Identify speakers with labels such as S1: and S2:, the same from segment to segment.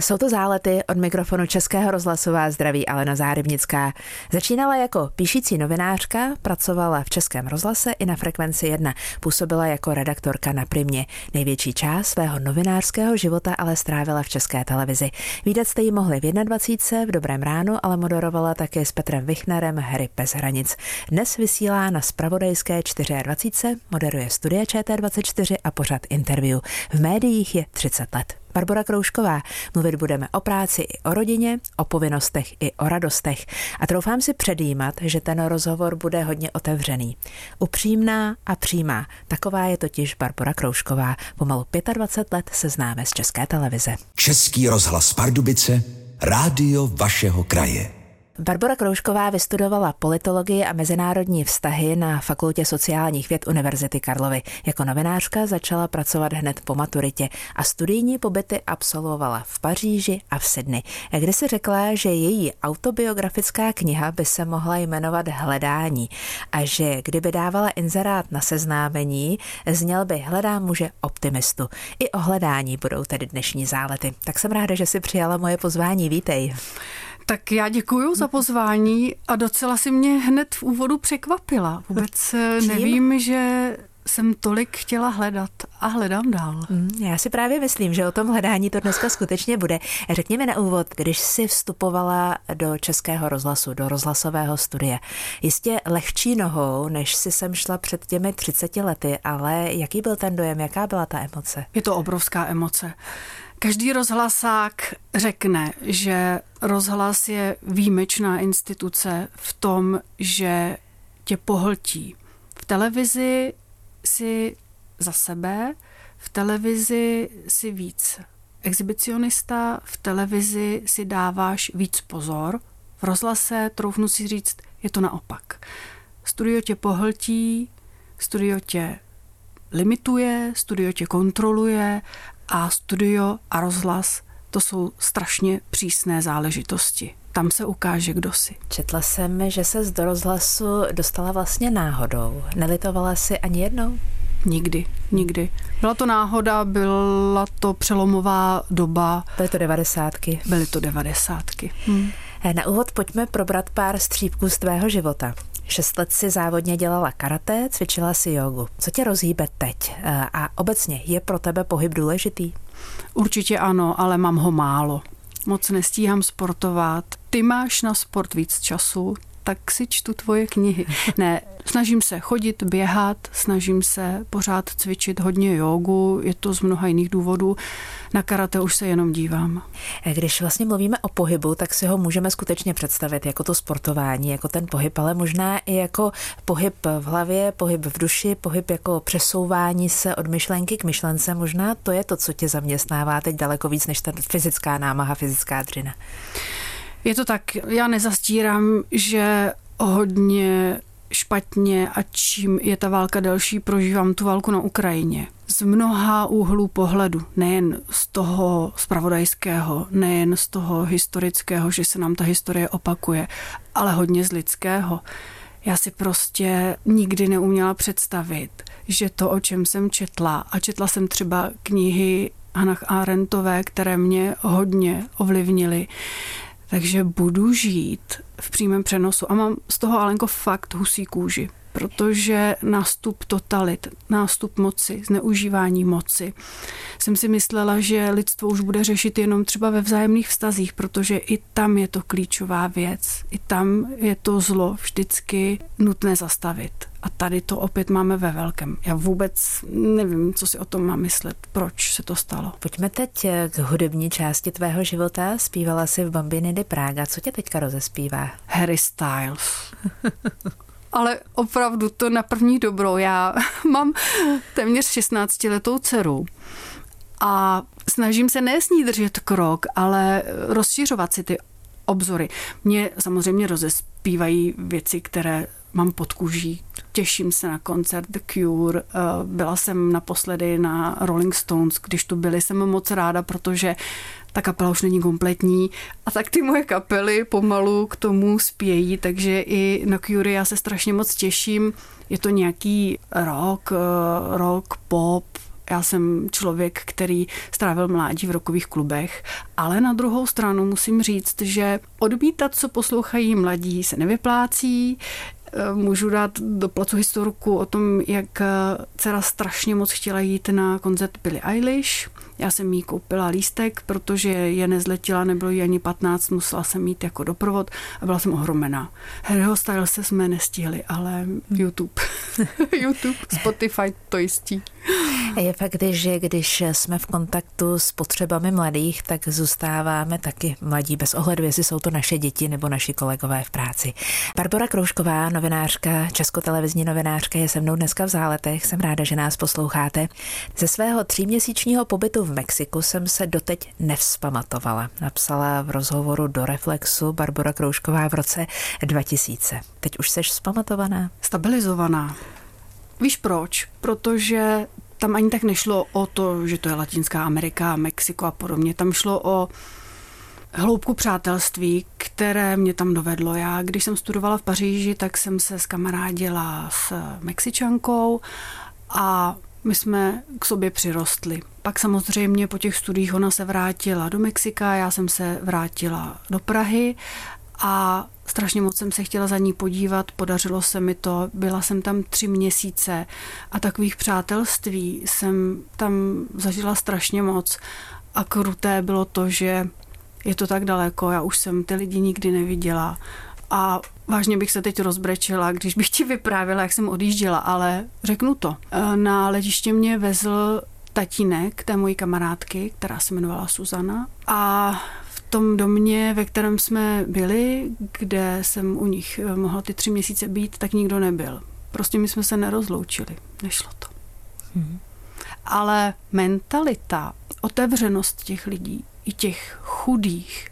S1: Jsou to zálety od mikrofonu Českého rozhlasová zdraví Alena Zárybnická. Začínala jako píšící novinářka, pracovala v Českém rozhlase i na frekvenci 1. Působila jako redaktorka na Primě. Největší část svého novinářského života ale strávila v České televizi. Výdat jste ji mohli v 21. v Dobrém ránu, ale moderovala také s Petrem Vichnerem Hry bez hranic. Dnes vysílá na Spravodajské 24. moderuje Studia ČT24 a pořad interview. V médiích je 30 let. Barbara Kroušková. Mluvit budeme o práci i o rodině, o povinnostech i o radostech. A troufám si předjímat, že ten rozhovor bude hodně otevřený. Upřímná a přímá. Taková je totiž Barbara Kroušková. Pomalu 25 let se známe z České televize.
S2: Český rozhlas Pardubice, rádio vašeho kraje.
S1: Barbara Kroušková vystudovala politologii a mezinárodní vztahy na Fakultě sociálních věd Univerzity Karlovy. Jako novinářka začala pracovat hned po maturitě a studijní pobyty absolvovala v Paříži a v Sydney, kde si řekla, že její autobiografická kniha by se mohla jmenovat Hledání a že kdyby dávala inzerát na seznámení, zněl by Hledá muže optimistu. I o hledání budou tedy dnešní zálety. Tak jsem ráda, že si přijala moje pozvání. Vítej.
S3: Tak já děkuji za pozvání a docela si mě hned v úvodu překvapila. Vůbec eh, nevím, že jsem tolik chtěla hledat a hledám dál.
S1: Mm, já si právě myslím, že o tom hledání to dneska skutečně bude. Řekněme na úvod, když jsi vstupovala do českého rozhlasu, do rozhlasového studia, jistě lehčí nohou, než si sem šla před těmi 30 lety, ale jaký byl ten dojem, jaká byla ta emoce?
S3: Je to obrovská emoce. Každý rozhlasák řekne, že rozhlas je výjimečná instituce v tom, že tě pohltí. V televizi si za sebe, v televizi si víc exhibicionista, v televizi si dáváš víc pozor, v rozhlase, troufnu si říct, je to naopak. Studio tě pohltí, studio tě limituje, studio tě kontroluje a studio a rozhlas to jsou strašně přísné záležitosti. Tam se ukáže, kdo si.
S1: Četla jsem, že se do rozhlasu dostala vlastně náhodou. Nelitovala si ani jednou?
S3: Nikdy, nikdy. Byla to náhoda, byla to přelomová doba.
S1: Byly to devadesátky.
S3: Byly to devadesátky. Hmm.
S1: Na úvod pojďme probrat pár střípků z tvého života. Šest let si závodně dělala karate, cvičila si jogu. Co tě rozhýbe teď? Eh, a obecně je pro tebe pohyb důležitý?
S3: Určitě ano, ale mám ho málo. Moc nestíhám sportovat. Ty máš na sport víc času, tak si čtu tvoje knihy. Ne, snažím se chodit, běhat, snažím se pořád cvičit hodně jogu, je to z mnoha jiných důvodů. Na karate už se jenom dívám.
S1: Když vlastně mluvíme o pohybu, tak si ho můžeme skutečně představit jako to sportování, jako ten pohyb, ale možná i jako pohyb v hlavě, pohyb v duši, pohyb jako přesouvání se od myšlenky k myšlence. Možná to je to, co tě zaměstnává teď daleko víc než ta fyzická námaha, fyzická dřina.
S3: Je to tak, já nezastírám, že hodně špatně a čím je ta válka delší, prožívám tu válku na Ukrajině. Z mnoha úhlů pohledu, nejen z toho spravodajského, nejen z toho historického, že se nám ta historie opakuje, ale hodně z lidského. Já si prostě nikdy neuměla představit, že to, o čem jsem četla, a četla jsem třeba knihy Hannah Arendtové, které mě hodně ovlivnily, takže budu žít v přímém přenosu a mám z toho Alenko fakt husí kůži protože nástup totalit, nástup moci, zneužívání moci, jsem si myslela, že lidstvo už bude řešit jenom třeba ve vzájemných vztazích, protože i tam je to klíčová věc. I tam je to zlo vždycky nutné zastavit. A tady to opět máme ve velkém. Já vůbec nevím, co si o tom mám myslet, proč se to stalo.
S1: Pojďme teď k hudební části tvého života. Zpívala jsi v Bambini de Praga. Co tě teďka rozespívá?
S3: Harry Styles. ale opravdu to na první dobrou. Já mám téměř 16 letou dceru a snažím se ne s ní držet krok, ale rozšiřovat si ty obzory. Mě samozřejmě rozespívají věci, které mám pod kůží. Těším se na koncert The Cure. Eh, byla jsem naposledy na Rolling Stones, když tu byli, jsem moc ráda, protože ta kapela už není kompletní a tak ty moje kapely pomalu k tomu spějí, takže i na Cure já se strašně moc těším. Je to nějaký rock, eh, rock, pop, Já jsem člověk, který strávil mládí v rokových klubech, ale na druhou stranu musím říct, že odmítat, co poslouchají mladí, se nevyplácí. Můžu dát do placu historku o tom, jak dcera strašně moc chtěla jít na koncert Billie Eilish. Já jsem jí koupila lístek, protože je nezletila, nebylo jí ani 15, musela jsem mít jako doprovod a byla jsem ohromená. Harryho se jsme nestihli, ale YouTube, YouTube, Spotify to jistí.
S1: Je fakt, že když jsme v kontaktu s potřebami mladých, tak zůstáváme taky mladí bez ohledu, jestli jsou to naše děti nebo naši kolegové v práci. Barbara Kroušková, novinářka, českotelevizní novinářka, je se mnou dneska v záletech. Jsem ráda, že nás posloucháte. Ze svého tříměsíčního pobytu v Mexiku jsem se doteď nevzpamatovala. Napsala v rozhovoru do Reflexu Barbara Kroušková v roce 2000. Teď už seš vzpamatovaná?
S3: Stabilizovaná. Víš proč? Protože tam ani tak nešlo o to, že to je Latinská Amerika, Mexiko a podobně. Tam šlo o hloubku přátelství, které mě tam dovedlo. Já, když jsem studovala v Paříži, tak jsem se skamarádila s Mexičankou a my jsme k sobě přirostli. Pak samozřejmě po těch studiích ona se vrátila do Mexika, já jsem se vrátila do Prahy a strašně moc jsem se chtěla za ní podívat, podařilo se mi to, byla jsem tam tři měsíce a takových přátelství jsem tam zažila strašně moc a kruté bylo to, že je to tak daleko, já už jsem ty lidi nikdy neviděla a vážně bych se teď rozbrečela, když bych ti vyprávěla, jak jsem odjížděla, ale řeknu to. Na letiště mě vezl tatínek té mojí kamarádky, která se jmenovala Suzana a tom domě, ve kterém jsme byli, kde jsem u nich eh, mohla ty tři měsíce být, tak nikdo nebyl. Prostě my jsme se nerozloučili. Nešlo to. Hmm. Ale mentalita, otevřenost těch lidí, i těch chudých,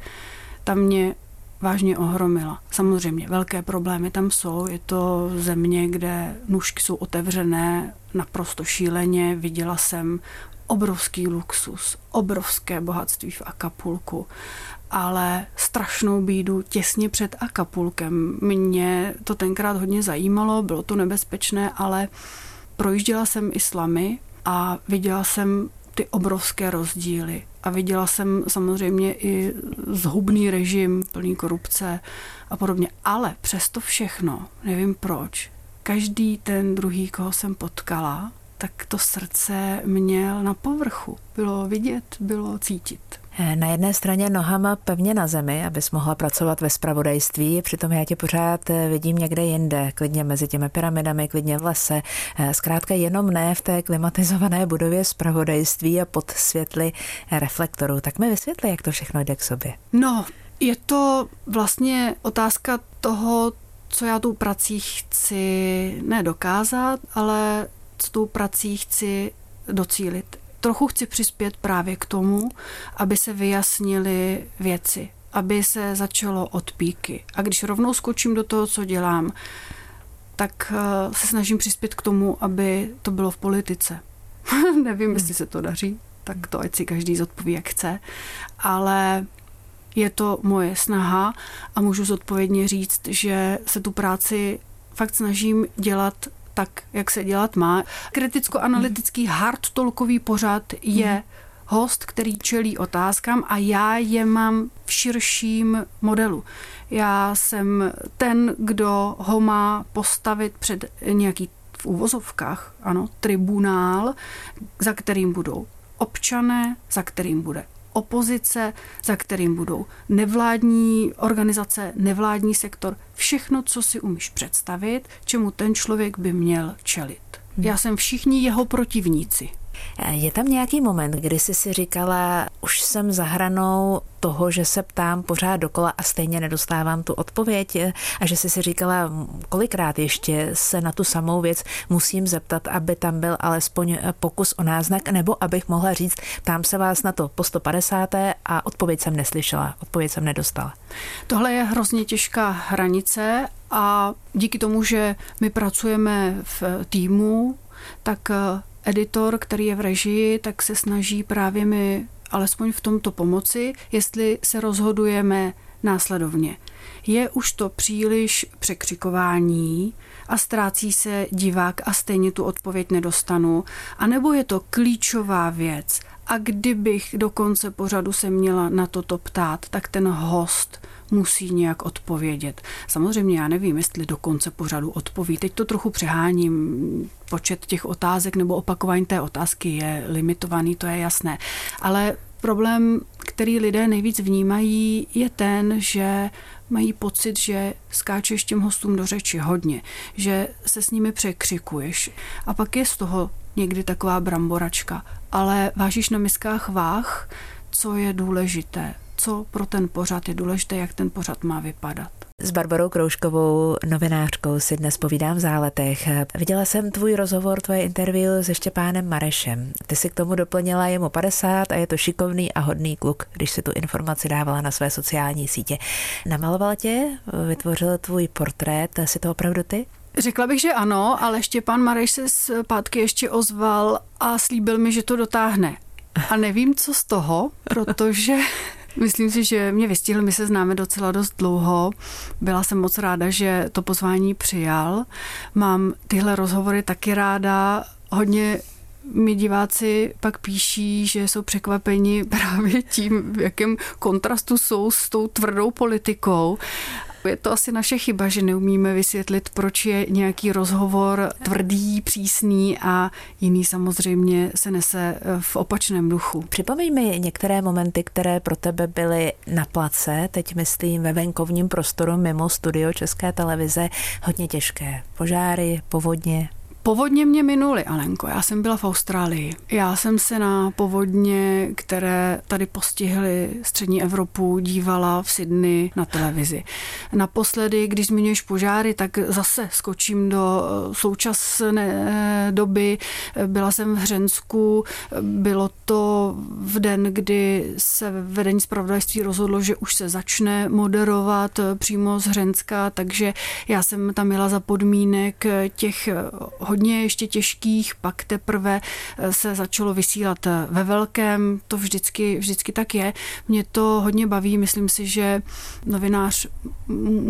S3: tam mě vážně ohromila. Samozřejmě, velké problémy tam jsou. Je to země, kde nůžky jsou otevřené naprosto šíleně. Viděla jsem obrovský luxus, obrovské bohatství v Akapulku, ale strašnou bídu těsně před Akapulkem. Mě to tenkrát hodně zajímalo, bylo to nebezpečné, ale projížděla jsem islamy a viděla jsem ty obrovské rozdíly. A viděla jsem samozřejmě i zhubný režim, plný korupce a podobně. Ale přesto všechno, nevím proč, každý ten druhý, koho jsem potkala, tak to srdce měl na povrchu. Bylo vidět, bylo cítit.
S1: Na jedné straně nohama pevně na zemi, abys mohla pracovat ve spravodajství, přitom já tě pořád vidím někde jinde, klidně mezi těmi pyramidami, klidně v lese, zkrátka jenom ne v té klimatizované budově spravodajství a pod světly reflektorů. Tak mi vysvětli, jak to všechno jde k sobě.
S3: No, je to vlastně otázka toho, co já tou prací chci nedokázat, ale tou prací chci docílit. Trochu chci přispět právě k tomu, aby se vyjasnily věci, aby se začalo od píky. A když rovnou skočím do toho, co dělám, tak eh, se snažím přispět k tomu, aby to bylo v politice. Nevím, jestli se to daří, tak to ať si každý zodpoví, jak chce, ale je to moje snaha a můžu zodpovědně říct, že se tu práci fakt snažím dělat tak, jak se dělat má. Kriticko-analytický hard tolkový pořad je host, který čelí otázkám a já je mám v širším modelu. Já jsem ten, kdo ho má postavit před nějaký v úvozovkách, ano, tribunál, za kterým budou občané, za kterým bude opozice, za kterým budou nevládní organizace, nevládní sektor, všechno, co si umíš představit, čemu ten člověk by měl čelit. Hmm. Já jsem všichni jeho protivníci.
S1: Je tam nějaký moment, kdy jsi si říkala, už jsem za hranou toho, že se ptám pořád dokola a stejně nedostávám tu odpověď a že jsi si říkala, kolikrát ještě se na tu samou věc musím zeptat, aby tam byl alespoň pokus o náznak, nebo abych mohla říct, ptám se vás na to po 150. a odpověď jsem neslyšela, odpověď jsem nedostala.
S3: Tohle je hrozně těžká hranice a díky tomu, že my pracujeme v týmu, tak editor, který je v režii, tak se snaží právě mi alespoň v tomto pomoci, jestli se rozhodujeme následovně. Je už to příliš překřikování a ztrácí se divák a stejně tu odpověď nedostanu, anebo je to klíčová věc a kdybych do konce pořadu se měla na toto ptát, tak ten host musí nějak odpovědět. Samozřejmě já nevím, jestli do konce pořadu odpoví. Teď to trochu přeháním. Počet těch otázek nebo opakování té otázky je limitovaný, to je jasné. Ale problém, který lidé nejvíc vnímají, je ten, že mají pocit, že skáčeš těm hostům do řeči hodně, že se s nimi překřikuješ. A pak je z toho někdy taková bramboračka. Ale vážíš na miskách váh, co je důležité, co pro ten pořad je důležité, jak ten pořad má vypadat.
S1: S Barbarou Krouškovou, novinářkou, si dnes povídám v záletech. Viděla jsem tvůj rozhovor, tvoje interview se Štěpánem Marešem. Ty si k tomu doplnila jemu 50 a je to šikovný a hodný kluk, když si tu informaci dávala na své sociální sítě. Namaloval tě, vytvořil tvůj portrét, si to opravdu ty?
S3: Řekla bych, že ano, ale Štěpán Mareš se zpátky ještě ozval a slíbil mi, že to dotáhne. A nevím, co z toho, protože Myslím si, že mě vystihl, my se známe docela dost dlouho. Byla jsem moc ráda, že to pozvání přijal. Mám tyhle rozhovory taky ráda. Hodně mi diváci pak píší, že jsou překvapeni právě tím, v jakém kontrastu jsou s tou tvrdou politikou. Je to asi naše chyba, že neumíme vysvětlit, proč je nějaký rozhovor tvrdý, přísný a jiný samozřejmě se nese eh, v opačném duchu.
S1: Připomeň mi některé momenty, které pro tebe byly na place, teď myslím ve venkovním prostoru mimo studio České televize, hodně těžké. Požáry, povodně,
S3: Povodně mě minuly, Alenko. Já jsem byla v Austrálii. Já jsem se na povodně, které tady postihly střední Evropu, dívala v Sydney na televizi. Naposledy, když zmiňuješ požáry, tak zase skočím do eh, současné eh, doby. Byla jsem v Hřensku, bylo to v den, kdy se vedení zpravodajství rozhodlo, že už se začne moderovat eh, přímo z Hřenska, takže já jsem tam měla za podmínek těch hodně ještě těžkých, pak teprve eh, se začalo vysílat eh, ve velkém, to vždycky, vždycky tak je. Mě to hodně baví, myslím si, že novinář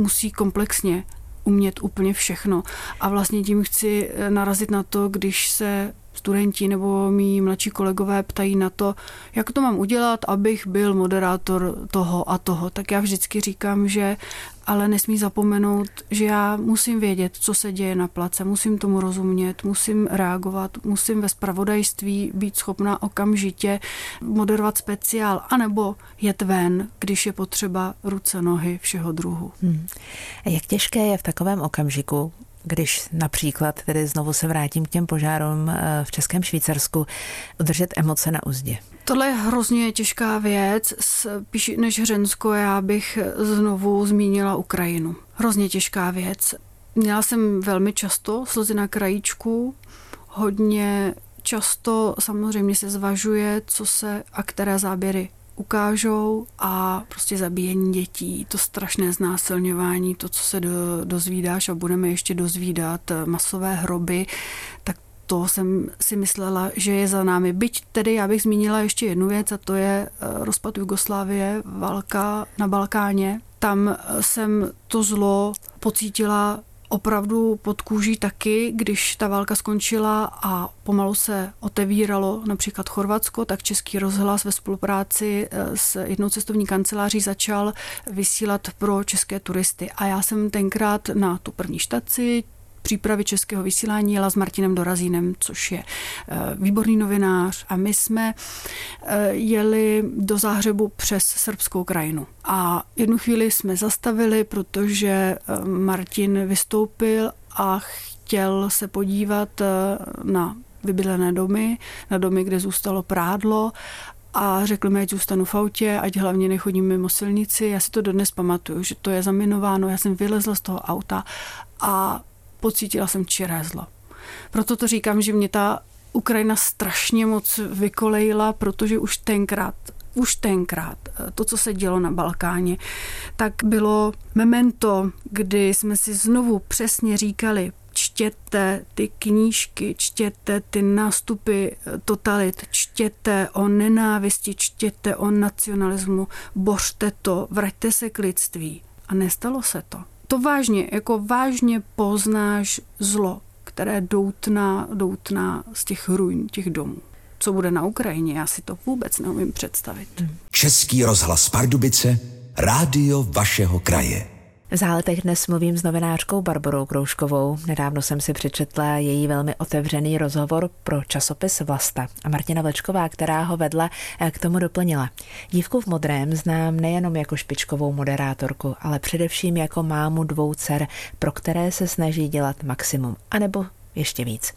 S3: musí komplexně umět úplně všechno. A vlastně tím chci eh, narazit na to, když se studenti nebo mý mladší kolegové ptají na to, jak to mám udělat, abych byl moderátor toho a toho, tak já vždycky říkám, že ale nesmí zapomenout, že já musím vědět, co se děje na place, musím tomu rozumět, musím reagovat, musím ve spravodajství být schopná okamžitě moderovat speciál, anebo jet ven, když je potřeba ruce, nohy, všeho druhu. Hmm.
S1: Jak těžké je v takovém okamžiku, když například, tedy znovu se vrátím k těm požárům eh, v Českém Švýcarsku, udržet emoce na úzdě?
S3: Tohle je hrozně těžká věc. Spíš než Hřensko, já bych znovu zmínila Ukrajinu. Hrozně těžká věc. Měla jsem velmi často slzy na krajíčku, hodně často samozřejmě se zvažuje, co se a které záběry ukážou a prostě zabíjení dětí, to strašné znásilňování, to, co se do, dozvídáš a budeme ještě dozvídat, masové hroby, tak to jsem si myslela, že je za námi. Byť tedy já bych zmínila ještě jednu věc a to je eh, rozpad Jugoslávie, válka na Balkáně. Tam jsem to zlo pocítila opravdu pod kůží taky, když ta válka skončila a pomalu se otevíralo například Chorvatsko, tak Český rozhlas ve spolupráci eh, s jednou cestovní kanceláří začal vysílat pro české turisty. A já jsem tenkrát na tu první štaci přípravy českého vysílání jela s Martinem Dorazínem, což je eh, výborný novinář a my jsme eh, jeli do Záhřebu přes srbskou krajinu. A jednu chvíli jsme zastavili, protože eh, Martin vystoupil a chtěl se podívat na vybydlené domy, na domy, kde zůstalo prádlo a řekl mi, ať zůstanu v autě, ať hlavně nechodím mimo silnici. Já si to dodnes pamatuju, že to je zaminováno. Já jsem vylezla z toho auta a pocítila jsem čiré zlo. Proto to říkám, že mě ta Ukrajina strašně moc vykolejila, protože už tenkrát už tenkrát to, co se dělo na Balkáně, tak bylo memento, kdy jsme si znovu přesně říkali, čtěte ty knížky, čtěte ty nástupy totalit, čtěte o nenávisti, čtěte o nacionalismu, bořte to, vraťte se k lidství. A nestalo se to. To vážně, jako vážně poznáš zlo, které doutná, doutná z těch ruin, těch domů. Co bude na Ukrajině, já si to vůbec neumím představit.
S2: Český rozhlas Pardubice, rádio vašeho kraje.
S1: Záletech dnes mluvím s novinářkou Barborou Krouškovou. Nedávno jsem si přečetla její velmi otevřený rozhovor pro časopis Vlasta a Martina Vlčková, která ho vedla, k tomu doplnila. Dívku v modrém znám nejenom jako špičkovou moderátorku, ale především jako mámu dvou dcer, pro které se snaží dělat maximum, anebo ještě víc.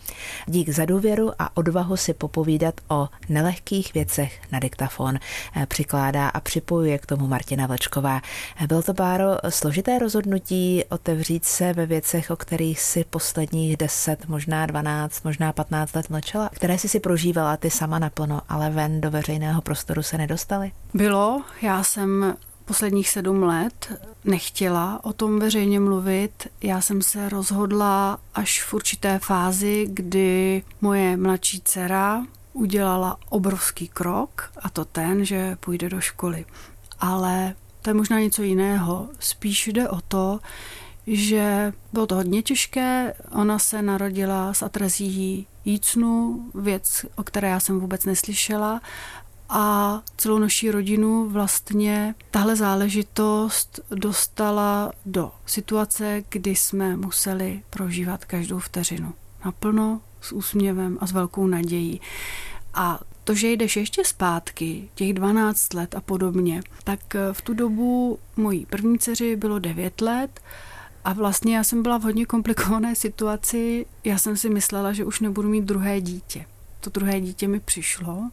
S1: Dík za důvěru a odvahu si popovídat o nelehkých věcech na diktafon eh, přikládá a připojuje k tomu Martina Vlčková. Eh, Byl to, Báro, složité rozhodnutí otevřít se ve věcech, o kterých si posledních 10, možná 12, možná 15 let mlčela, které si si prožívala ty sama naplno, ale ven do veřejného prostoru se nedostali?
S3: Bylo. Já jsem posledních sedm let nechtěla o tom veřejně mluvit. Já jsem se rozhodla až v určité fázi, kdy moje mladší dcera udělala obrovský krok a to ten, že půjde do školy. Ale to je možná něco jiného. Spíš jde o to, že bylo to hodně těžké. Ona se narodila s atrezí jícnu, věc, o které já jsem vůbec neslyšela a celou naší rodinu vlastně tahle záležitost dostala do situace, kdy jsme museli prožívat každou vteřinu naplno, s úsměvem a s velkou nadějí. A to, že jdeš ještě zpátky, těch 12 let a podobně, tak v tu dobu mojí první dceři bylo 9 let a vlastně já jsem byla v hodně komplikované situaci. Já jsem si myslela, že už nebudu mít druhé dítě to druhé dítě mi přišlo.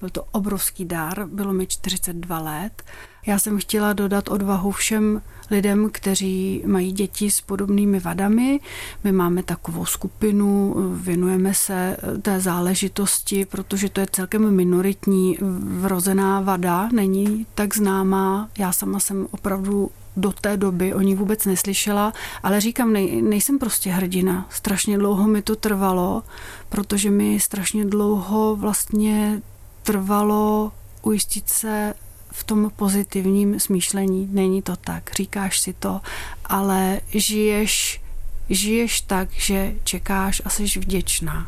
S3: Byl to obrovský dár, bylo mi 42 let. Já jsem chtěla dodat odvahu všem lidem, kteří mají děti s podobnými vadami. My máme takovou skupinu, věnujeme se té záležitosti, protože to je celkem minoritní vrozená vada, není tak známá. Já sama jsem opravdu do té doby o ní vůbec neslyšela, ale říkám, nej, nejsem prostě hrdina. Strašně dlouho mi to trvalo, protože mi strašně dlouho vlastně trvalo ujistit se v tom pozitivním smýšlení. Není to tak, říkáš si to, ale žiješ, žiješ tak, že čekáš a jsi vděčná.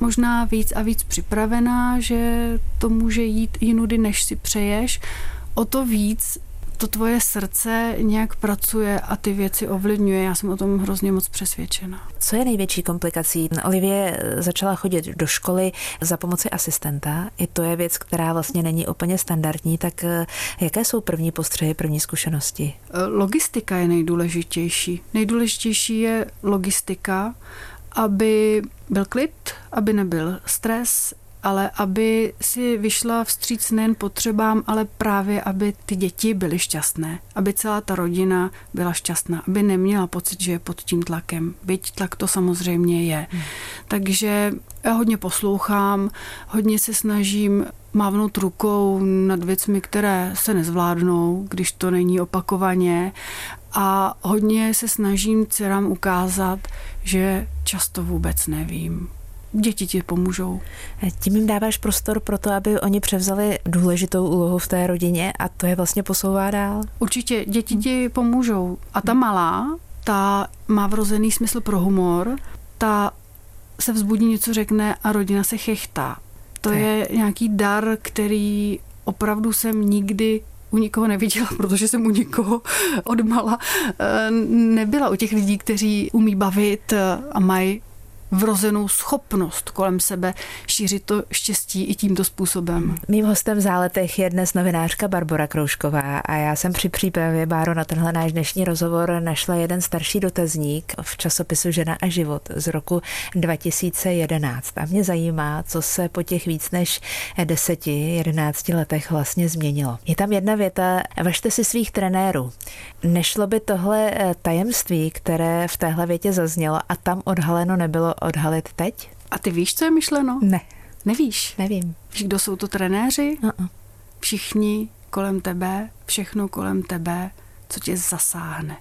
S3: Možná víc a víc připravená, že to může jít jinudy, než si přeješ. O to víc to tvoje srdce nějak pracuje a ty věci ovlivňuje. Já jsem o tom hrozně moc přesvědčena.
S1: Co je největší komplikací? Olivie začala chodit do školy za pomoci asistenta. I to je věc, která vlastně není úplně standardní. Tak eh, jaké jsou první postřehy, první zkušenosti?
S3: Eh, logistika je nejdůležitější. Nejdůležitější je logistika, aby byl klid, aby nebyl stres, ale aby si vyšla vstříc nejen potřebám, ale právě, aby ty děti byly šťastné, aby celá ta rodina byla šťastná, aby neměla pocit, že je pod tím tlakem. Byť tlak to samozřejmě je. Hmm. Takže já hodně poslouchám, hodně se snažím mávnout rukou nad věcmi, které se nezvládnou, když to není opakovaně. A hodně se snažím dcerám ukázat, že často vůbec nevím děti ti pomůžou.
S1: Tím jim dáváš prostor pro to, aby oni převzali důležitou úlohu v té rodině a to je vlastně posouvá dál?
S3: Určitě, děti ti pomůžou. A ta malá, ta má vrozený smysl pro humor, ta se vzbudí, něco řekne a rodina se chechtá. To je. je nějaký dar, který opravdu jsem nikdy u nikoho neviděla, protože jsem u nikoho odmala eh, nebyla. U těch lidí, kteří umí bavit a mají vrozenou schopnost kolem sebe šířit to štěstí i tímto způsobem.
S1: Mým hostem v záletech je dnes novinářka Barbara Kroušková a já jsem při přípravě Báro na tenhle náš dnešní rozhovor našla jeden starší dotazník v časopisu Žena a život z roku 2011. A mě zajímá, co se po těch víc než deseti, jedenácti letech vlastně změnilo. Je tam jedna věta, važte si svých trenérů. Nešlo by tohle eh, tajemství, které v téhle větě zaznělo a tam odhaleno nebylo odhalit teď?
S3: A ty víš, co je myšleno?
S1: Ne.
S3: Nevíš?
S1: Nevím.
S3: Víš, kdo jsou to trenéři?
S1: Uh-uh.
S3: Všichni kolem tebe, všechno kolem tebe, co tě zasáhne.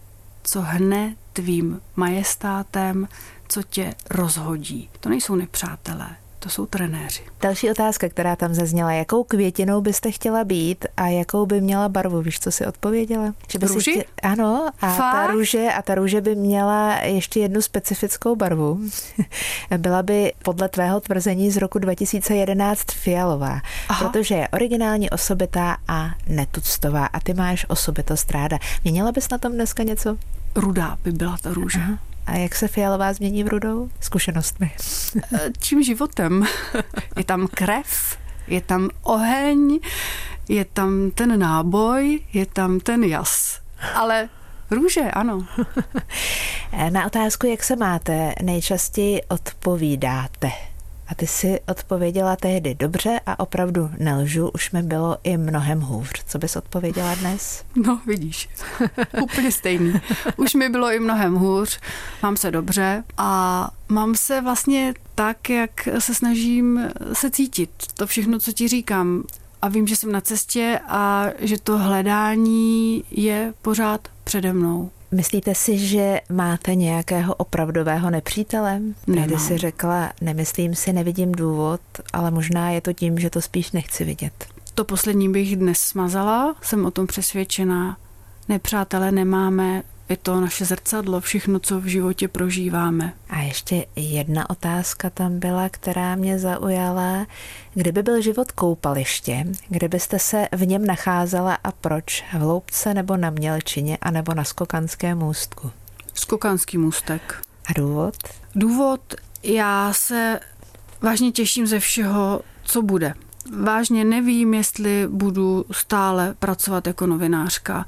S3: co hne tvým majestátem, co tě rozhodí. To nejsou nepřátelé, to jsou trenéři.
S1: Další otázka, která tam zazněla, jakou květinou byste chtěla být a jakou by měla barvu? Víš, co si odpověděla?
S3: Že by Růži? Chtěla...
S1: Ano, a Fakt? ta růže a ta růže by měla ještě jednu specifickou barvu. Byla by podle tvého tvrzení z roku 2011 fialová, Aha. protože je originální osobitá a netuctová a ty máš osobitost ráda. Měnila bys na tom dneska něco?
S3: Rudá by byla ta růže. Aha.
S1: A jak se fialová změní v rudou? Zkušenostmi.
S3: Eh, čím životem? Je tam krev, je tam oheň, je tam ten náboj, je tam ten jas. Ale růže, ano.
S1: Na otázku, jak se máte, nejčastěji odpovídáte. A ty si odpověděla tehdy dobře a opravdu nelžu, už mi bylo i mnohem hůř. Co bys odpověděla dnes?
S3: No, vidíš, úplně stejný. Už mi bylo i mnohem hůř, mám se dobře a mám se vlastně tak, jak se snažím se cítit. To všechno, co ti říkám. A vím, že jsem na cestě a že to hledání je pořád přede mnou.
S1: Myslíte si, že máte nějakého opravdového nepřítele? Tehdy si řekla, nemyslím si, nevidím důvod, ale možná je to tím, že to spíš nechci vidět.
S3: To poslední bych dnes smazala, jsem o tom přesvědčená. Nepřátelé nemáme, je to naše zrcadlo, všechno, co v životě prožíváme.
S1: A ještě jedna otázka tam byla, která mě zaujala. Kdyby byl život koupaliště, kde byste se v něm nacházela a proč? V Loupce nebo na Mělčině a nebo na Skokanském můstku?
S3: Skokanský můstek.
S1: A důvod?
S3: Důvod, já se vážně těším ze všeho, co bude vážně nevím, jestli budu stále pracovat jako novinářka.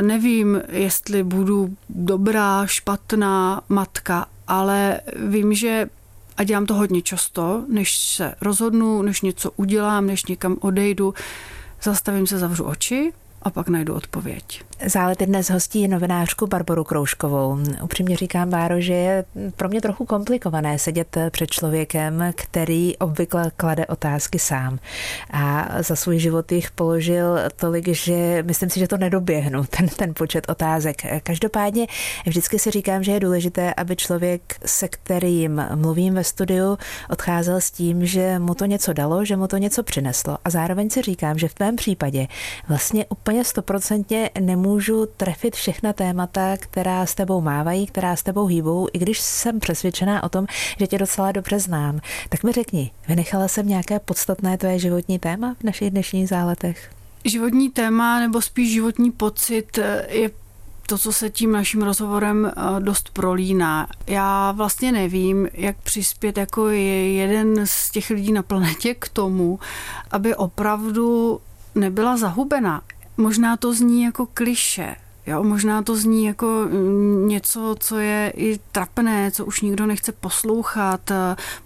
S3: Nevím, jestli budu dobrá, špatná matka, ale vím, že a dělám to hodně často, než se rozhodnu, než něco udělám, než někam odejdu, zastavím se, zavřu oči a pak najdu odpověď.
S1: Zálety dnes hostí novinářku Barboru Krouškovou. Upřímně říkám, Báro, že je pro mě trochu komplikované sedět před člověkem, který obvykle klade otázky sám. A za svůj život jich položil tolik, že myslím si, že to nedoběhnu, ten, ten počet otázek. Každopádně vždycky si říkám, že je důležité, aby člověk, se kterým mluvím ve studiu, odcházel s tím, že mu to něco dalo, že mu to něco přineslo. A zároveň si říkám, že v tvém případě vlastně úplně stoprocentně nemůžu nemůžu trefit všechna témata, která s tebou mávají, která s tebou hýbou, i když jsem přesvědčená o tom, že tě docela dobře znám. Tak mi řekni, vynechala jsem nějaké podstatné tvoje životní téma v našich dnešních záletech?
S3: Životní téma nebo spíš životní pocit je to, co se tím naším rozhovorem eh, dost prolíná. Já vlastně nevím, jak přispět jako je jeden z těch lidí na planetě k tomu, aby opravdu nebyla zahubena. Možná to zní jako kliše, Jo, možná to zní jako mm, něco, co je i trapné, co už nikdo nechce poslouchat.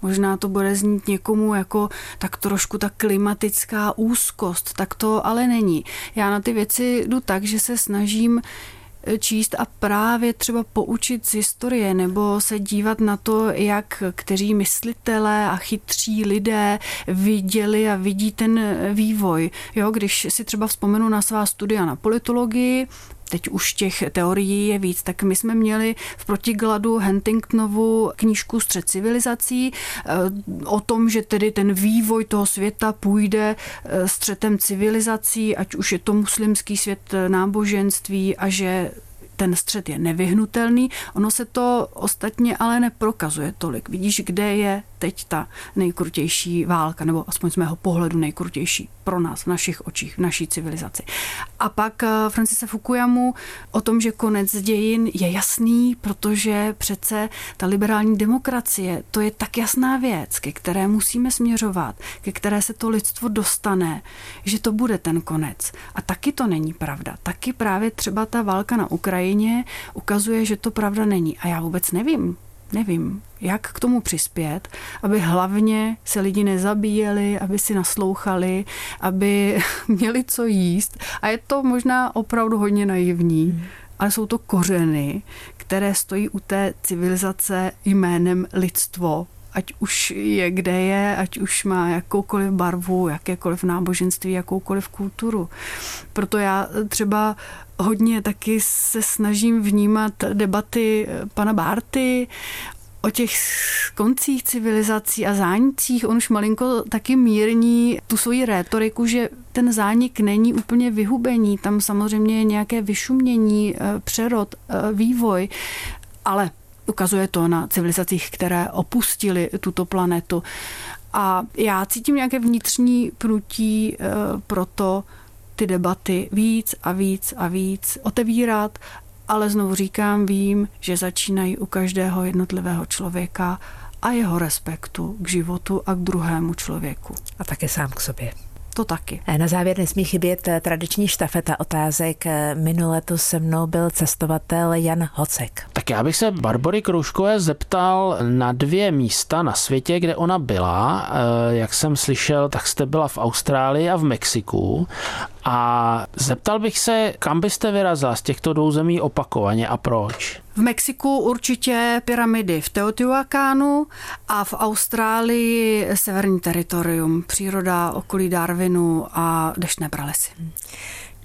S3: Možná to bude znít někomu jako tak trošku ta klimatická úzkost. Tak to ale není. Já na ty věci jdu tak, že se snažím číst a právě třeba poučit z historie nebo se dívat na to, jak kteří myslitelé a chytří lidé viděli a vidí ten vývoj. Jo, když si třeba vzpomenu na svá studia na politologii, teď už těch teorií je víc, tak my jsme měli v protigladu Huntingtonovu knížku Střed civilizací eh, o tom, že tedy ten vývoj toho světa půjde eh, střetem civilizací, ať už je to muslimský svět eh, náboženství a že ten střed je nevyhnutelný. Ono se to ostatně ale neprokazuje tolik. Vidíš, kde je teď ta nejkrutější válka, nebo aspoň z mého pohledu nejkrutější pro nás, v našich očích, v naší civilizaci. A pak eh, Francise Fukuyamu o tom, že konec dějin je jasný, protože přece ta liberální demokracie, to je tak jasná věc, ke které musíme směřovat, ke které se to lidstvo dostane, že to bude ten konec. A taky to není pravda. Taky právě třeba ta válka na Ukrajině ukazuje, že to pravda není. A já vůbec nevím, nevím, jak k tomu přispět, aby hlavně se lidi nezabíjeli, aby si naslouchali, aby měli co jíst. A je to možná opravdu hodně naivní, hmm. ale jsou to kořeny, které stojí u té civilizace jménem lidstvo ať už je kde je, ať už má jakoukoliv barvu, jakékoliv náboženství, jakoukoliv kulturu. Proto já třeba hodně taky se snažím vnímat debaty pana Bárty o těch koncích civilizací a zánicích. On už malinko taky mírní tu svoji rétoriku, že ten zánik není úplně vyhubení. Tam samozřejmě je nějaké vyšumění, eh, přerod, eh, vývoj, ale ukazuje to na civilizacích, které opustili tuto planetu. A já cítím nějaké vnitřní pnutí eh, pro to, ty debaty víc a víc a víc otevírat ale znovu říkám, vím, že začínají u každého jednotlivého člověka a jeho respektu k životu a k druhému člověku.
S1: A také sám k sobě.
S3: To taky.
S1: Na závěr nesmí chybět eh, tradiční štafeta otázek. Eh, minule tu se mnou byl cestovatel Jan Hocek.
S4: Tak já bych se Barbory Krouškové zeptal na dvě místa na světě, kde ona byla. Eh, jak jsem slyšel, tak jste byla v Austrálii a v Mexiku. A zeptal bych se, kam byste vyrazila z těchto dvou zemí opakovaně a proč?
S3: V Mexiku určitě pyramidy v Teotihuacánu a v Austrálii severní teritorium, příroda okolí Darwinu a deštné pralesy.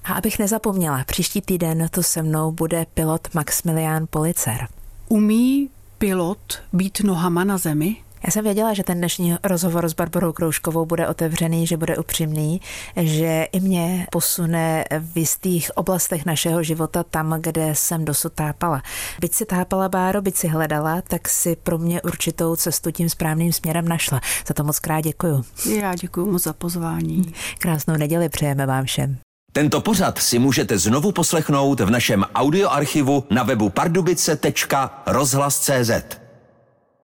S1: A abych nezapomněla, příští týden tu se mnou bude pilot Maximilián Policer.
S3: Umí pilot být nohama na zemi?
S1: Já jsem věděla, že ten dnešní rozhovor s Barbarou Krouškovou bude otevřený, že bude upřímný, že i mě posune v jistých oblastech našeho života tam, kde jsem dosud tápala. Byť si tápala Báro, byť si hledala, tak si pro mě určitou cestu tím správným směrem našla. Za to moc krát děkuju.
S3: Já děkuji moc za pozvání.
S1: Krásnou neděli přejeme vám všem.
S2: Tento pořad si můžete znovu poslechnout v našem audioarchivu na webu pardubice.rozhlas.cz.